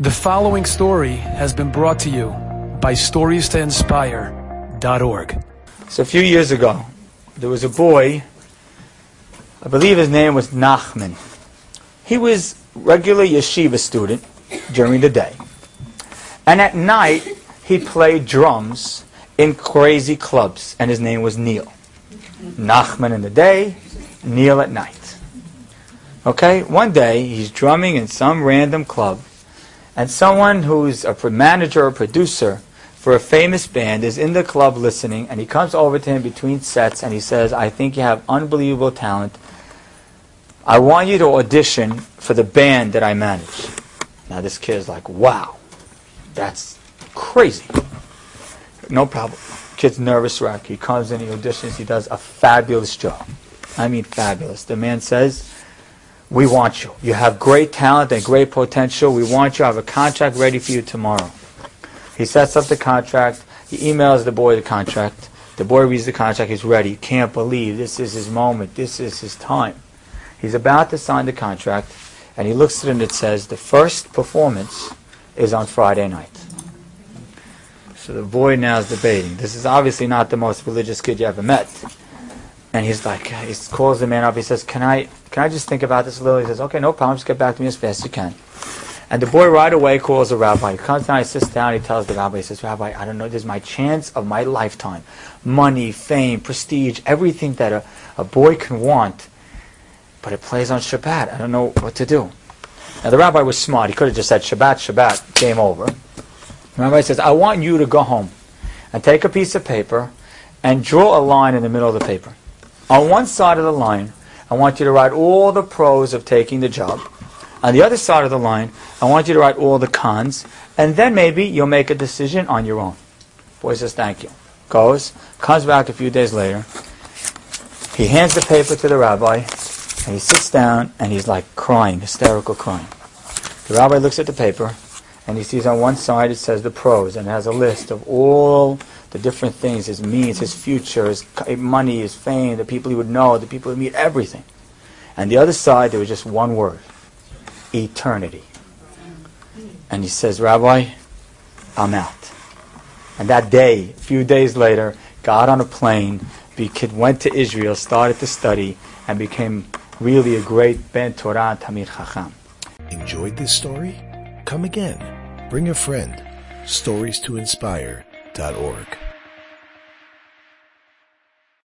The following story has been brought to you by StoriesToInspire.org. So a few years ago, there was a boy, I believe his name was Nachman. He was regular yeshiva student during the day. And at night, he played drums in crazy clubs, and his name was Neil. Nachman in the day, Neil at night. Okay, one day he's drumming in some random club, and someone who's a manager or producer for a famous band is in the club listening, and he comes over to him between sets and he says, I think you have unbelievable talent. I want you to audition for the band that I manage. Now, this kid is like, wow, that's crazy. No problem. Kid's nervous wreck. He comes in, he auditions, he does a fabulous job. I mean, fabulous. The man says, we want you. You have great talent and great potential. We want you. I have a contract ready for you tomorrow. He sets up the contract. He emails the boy the contract. The boy reads the contract. He's ready. Can't believe this is his moment. This is his time. He's about to sign the contract, and he looks at it and it says, the first performance is on Friday night. So the boy now is debating. This is obviously not the most religious kid you ever met. And he's like, uh, he calls the man up. He says, "Can I, can I just think about this a little?" He says, "Okay, no problem. Just get back to me as fast as you can." And the boy right away calls the rabbi. He comes down, he sits down, he tells the rabbi, he says, Rabbi, I don't know, this is my chance of my lifetime. Money, fame, prestige, everything that a, a boy can want. But it plays on Shabbat. I don't know what to do. Now the rabbi was smart. He could have just said, Shabbat, Shabbat, game over. The rabbi says, I want you to go home and take a piece of paper and draw a line in the middle of the paper. On one side of the line, I want you to write all the pros of taking the job. On the other side of the line, I want you to write all the cons, and then maybe you'll make a decision on your own. Boy says, thank you. Goes, comes back a few days later. He hands the paper to the rabbi, and he sits down, and he's like crying, hysterical crying. The rabbi looks at the paper, and he sees on one side it says the pros, and it has a list of all the different things, his means, his future, his money, his fame, the people he would know, the people he would meet, everything. And the other side, there was just one word eternity. And he says, Rabbi, I'm out. And that day, a few days later, got on a plane, went to Israel, started to study, and became really a great Ben Torah Talmid Chacham. Enjoyed this story? Come again. Bring a friend. Stories to inspire.org.